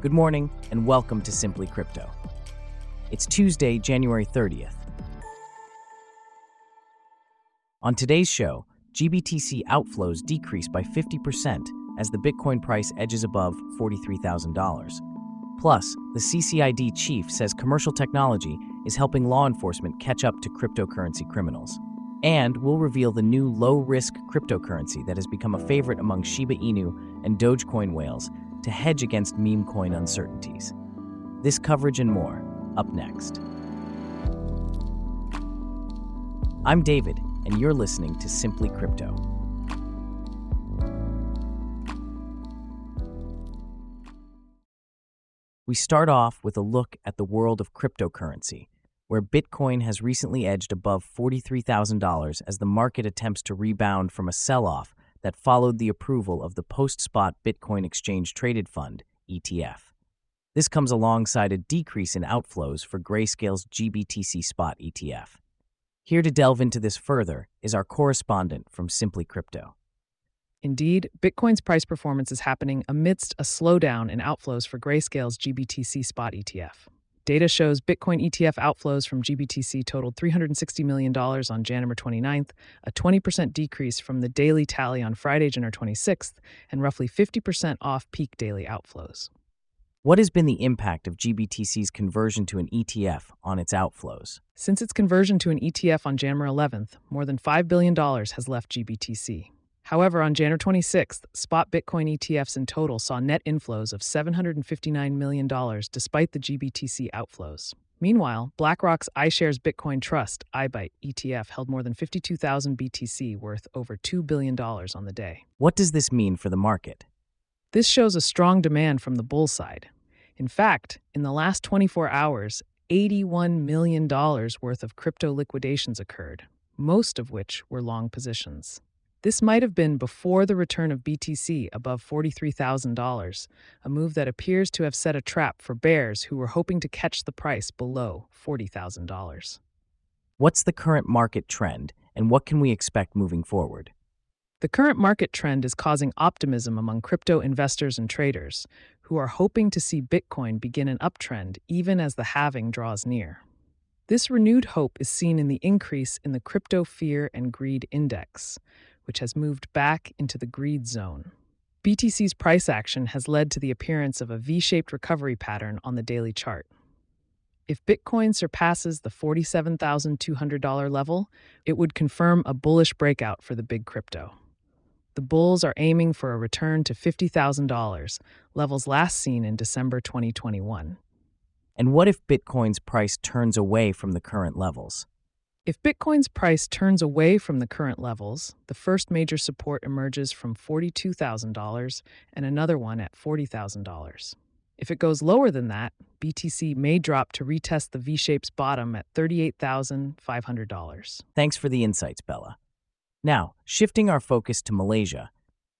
Good morning, and welcome to Simply Crypto. It's Tuesday, January 30th. On today's show, GBTC outflows decrease by 50% as the Bitcoin price edges above $43,000. Plus, the CCID chief says commercial technology is helping law enforcement catch up to cryptocurrency criminals. And we'll reveal the new low risk cryptocurrency that has become a favorite among Shiba Inu and Dogecoin whales to hedge against meme coin uncertainties. This coverage and more up next. I'm David, and you're listening to Simply Crypto. We start off with a look at the world of cryptocurrency, where Bitcoin has recently edged above $43,000 as the market attempts to rebound from a sell off that followed the approval of the post spot Bitcoin Exchange Traded Fund, ETF. This comes alongside a decrease in outflows for Grayscale's GBTC Spot ETF. Here to delve into this further is our correspondent from Simply Crypto. Indeed, Bitcoin's price performance is happening amidst a slowdown in outflows for Grayscale's GBTC Spot ETF. Data shows Bitcoin ETF outflows from GBTC totaled $360 million on January 29th, a 20% decrease from the daily tally on Friday, January 26th, and roughly 50% off peak daily outflows. What has been the impact of GBTC's conversion to an ETF on its outflows? Since its conversion to an ETF on January 11th, more than $5 billion has left GBTC. However, on January 26th, spot Bitcoin ETFs in total saw net inflows of $759 million despite the GBTC outflows. Meanwhile, BlackRock's iShares Bitcoin Trust IBIT ETF held more than 52,000 BTC worth over $2 billion on the day. What does this mean for the market? This shows a strong demand from the bull side. In fact, in the last 24 hours, $81 million worth of crypto liquidations occurred, most of which were long positions. This might have been before the return of BTC above $43,000, a move that appears to have set a trap for bears who were hoping to catch the price below $40,000. What's the current market trend, and what can we expect moving forward? The current market trend is causing optimism among crypto investors and traders, who are hoping to see Bitcoin begin an uptrend even as the halving draws near. This renewed hope is seen in the increase in the Crypto Fear and Greed Index, which has moved back into the greed zone. BTC's price action has led to the appearance of a V shaped recovery pattern on the daily chart. If Bitcoin surpasses the $47,200 level, it would confirm a bullish breakout for the big crypto. The bulls are aiming for a return to $50,000, levels last seen in December 2021. And what if Bitcoin's price turns away from the current levels? If Bitcoin's price turns away from the current levels, the first major support emerges from $42,000 and another one at $40,000. If it goes lower than that, BTC may drop to retest the V shape's bottom at $38,500. Thanks for the insights, Bella. Now, shifting our focus to Malaysia,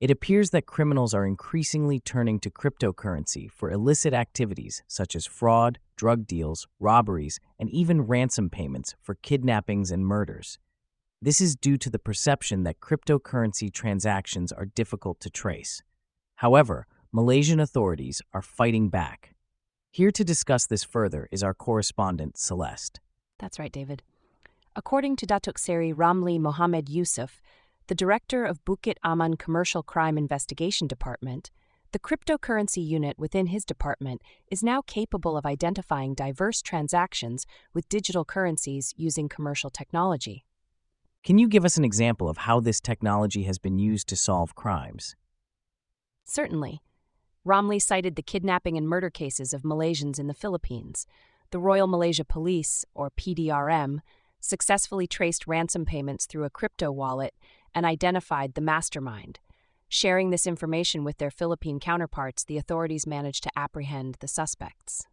it appears that criminals are increasingly turning to cryptocurrency for illicit activities such as fraud, drug deals, robberies, and even ransom payments for kidnappings and murders. This is due to the perception that cryptocurrency transactions are difficult to trace. However, Malaysian authorities are fighting back. Here to discuss this further is our correspondent, Celeste. That's right, David. According to Datuk Seri Ramli Mohamed Yusuf, the director of Bukit Aman Commercial Crime Investigation Department, the cryptocurrency unit within his department is now capable of identifying diverse transactions with digital currencies using commercial technology. Can you give us an example of how this technology has been used to solve crimes? Certainly. Ramli cited the kidnapping and murder cases of Malaysians in the Philippines. The Royal Malaysia Police, or PDRM, successfully traced ransom payments through a crypto wallet and identified the mastermind. Sharing this information with their Philippine counterparts, the authorities managed to apprehend the suspects.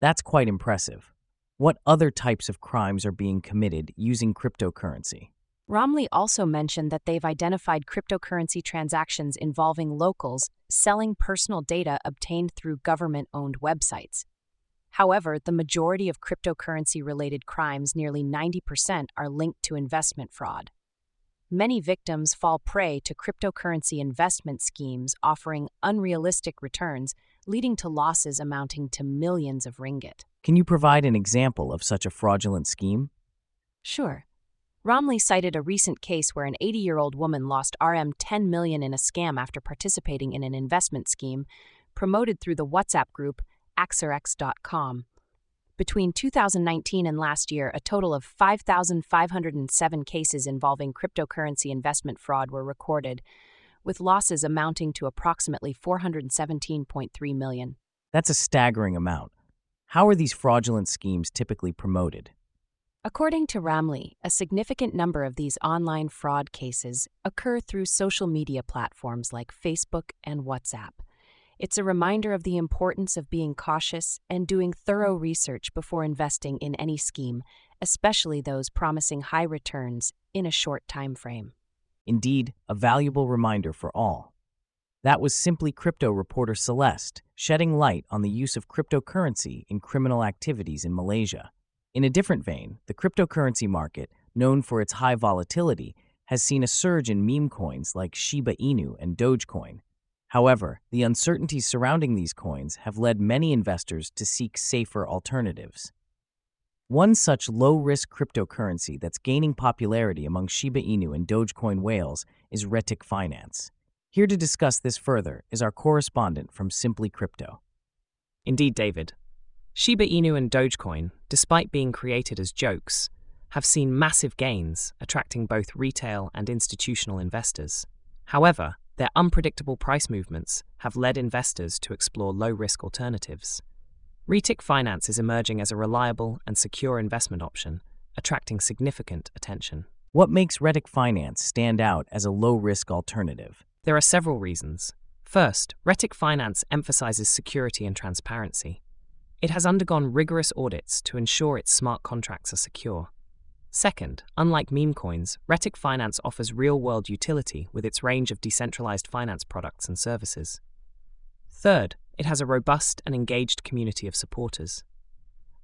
That's quite impressive. What other types of crimes are being committed using cryptocurrency? Ramli also mentioned that they've identified cryptocurrency transactions involving locals selling personal data obtained through government owned websites. However, the majority of cryptocurrency related crimes, nearly 90%, are linked to investment fraud. Many victims fall prey to cryptocurrency investment schemes offering unrealistic returns, leading to losses amounting to millions of ringgit. Can you provide an example of such a fraudulent scheme? Sure. Ramli cited a recent case where an 80 year old woman lost RM 10 million in a scam after participating in an investment scheme promoted through the WhatsApp group Axerex.com. Between 2019 and last year, a total of 5,507 cases involving cryptocurrency investment fraud were recorded, with losses amounting to approximately 417.3 million. That's a staggering amount. How are these fraudulent schemes typically promoted? According to Ramli, a significant number of these online fraud cases occur through social media platforms like Facebook and WhatsApp. It's a reminder of the importance of being cautious and doing thorough research before investing in any scheme, especially those promising high returns in a short time frame. Indeed, a valuable reminder for all. That was simply crypto reporter Celeste shedding light on the use of cryptocurrency in criminal activities in Malaysia. In a different vein, the cryptocurrency market, known for its high volatility, has seen a surge in meme coins like Shiba Inu and Dogecoin. However, the uncertainties surrounding these coins have led many investors to seek safer alternatives. One such low risk cryptocurrency that's gaining popularity among Shiba Inu and Dogecoin whales is Retik Finance. Here to discuss this further is our correspondent from Simply Crypto. Indeed, David. Shiba Inu and Dogecoin, despite being created as jokes, have seen massive gains, attracting both retail and institutional investors. However, their unpredictable price movements have led investors to explore low risk alternatives. Retik Finance is emerging as a reliable and secure investment option, attracting significant attention. What makes Retik Finance stand out as a low risk alternative? There are several reasons. First, Retik Finance emphasizes security and transparency. It has undergone rigorous audits to ensure its smart contracts are secure. Second, unlike meme coins, Retik Finance offers real world utility with its range of decentralized finance products and services. Third, it has a robust and engaged community of supporters.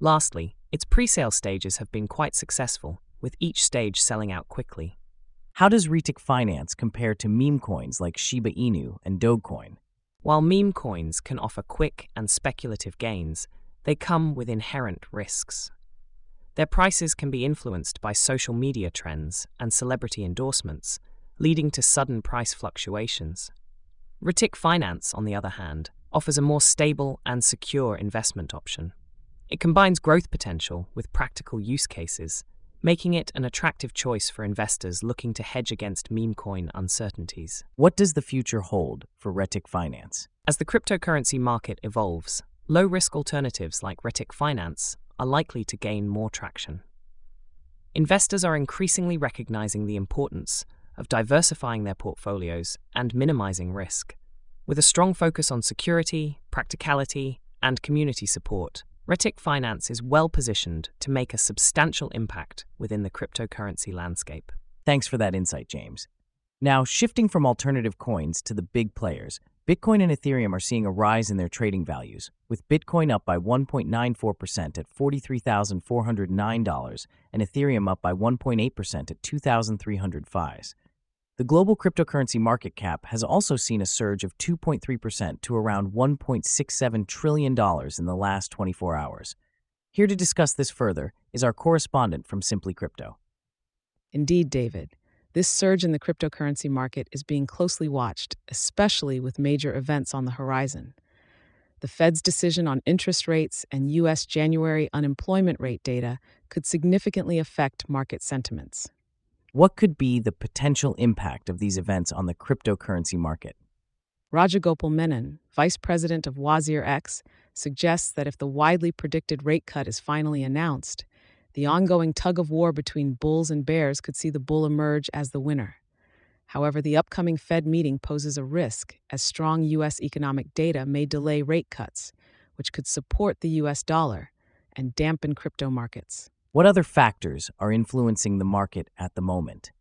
Lastly, its pre sale stages have been quite successful, with each stage selling out quickly. How does Retik Finance compare to meme coins like Shiba Inu and Dogecoin? While meme coins can offer quick and speculative gains, they come with inherent risks. Their prices can be influenced by social media trends and celebrity endorsements, leading to sudden price fluctuations. Retik Finance, on the other hand, offers a more stable and secure investment option. It combines growth potential with practical use cases, making it an attractive choice for investors looking to hedge against meme coin uncertainties. What does the future hold for Retik Finance? As the cryptocurrency market evolves, low risk alternatives like Retik Finance are likely to gain more traction. Investors are increasingly recognizing the importance of diversifying their portfolios and minimizing risk. With a strong focus on security, practicality, and community support, Retik Finance is well positioned to make a substantial impact within the cryptocurrency landscape. Thanks for that insight, James. Now, shifting from alternative coins to the big players, Bitcoin and Ethereum are seeing a rise in their trading values, with Bitcoin up by 1.94% at $43,409 and Ethereum up by 1.8% at 2,305. The global cryptocurrency market cap has also seen a surge of 2.3% to around $1.67 trillion in the last 24 hours. Here to discuss this further is our correspondent from Simply Crypto. Indeed, David. This surge in the cryptocurrency market is being closely watched, especially with major events on the horizon. The Fed's decision on interest rates and U.S. January unemployment rate data could significantly affect market sentiments. What could be the potential impact of these events on the cryptocurrency market? Rajagopal Menon, vice president of WazirX, suggests that if the widely predicted rate cut is finally announced, the ongoing tug of war between bulls and bears could see the bull emerge as the winner. However, the upcoming Fed meeting poses a risk as strong U.S. economic data may delay rate cuts, which could support the U.S. dollar and dampen crypto markets. What other factors are influencing the market at the moment?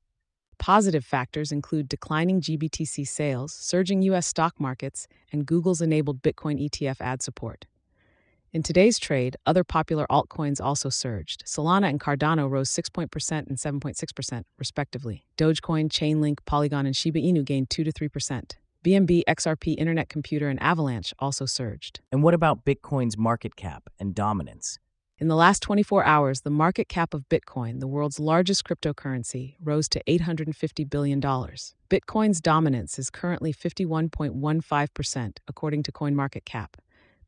Positive factors include declining GBTC sales, surging U.S. stock markets, and Google's enabled Bitcoin ETF ad support. In today's trade, other popular altcoins also surged. Solana and Cardano rose 6% and 7.6%, respectively. Dogecoin, Chainlink, Polygon, and Shiba Inu gained 2 to 3%. BNB, XRP, Internet Computer, and Avalanche also surged. And what about Bitcoin's market cap and dominance? In the last 24 hours, the market cap of Bitcoin, the world's largest cryptocurrency, rose to $850 billion. Bitcoin's dominance is currently 51.15%, according to CoinMarketCap.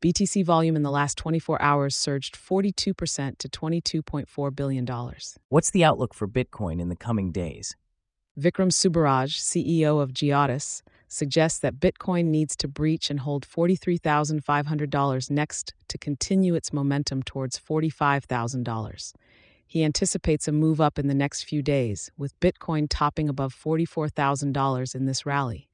BTC volume in the last 24 hours surged 42% to $22.4 billion. What's the outlook for Bitcoin in the coming days? Vikram Subburaj, CEO of Giottus, suggests that Bitcoin needs to breach and hold $43,500 next to continue its momentum towards $45,000. He anticipates a move up in the next few days, with Bitcoin topping above $44,000 in this rally.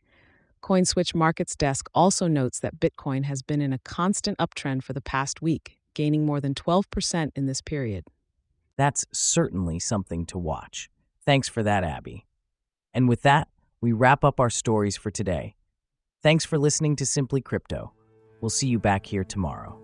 CoinSwitch Markets Desk also notes that Bitcoin has been in a constant uptrend for the past week, gaining more than 12% in this period. That's certainly something to watch. Thanks for that, Abby. And with that, we wrap up our stories for today. Thanks for listening to Simply Crypto. We'll see you back here tomorrow.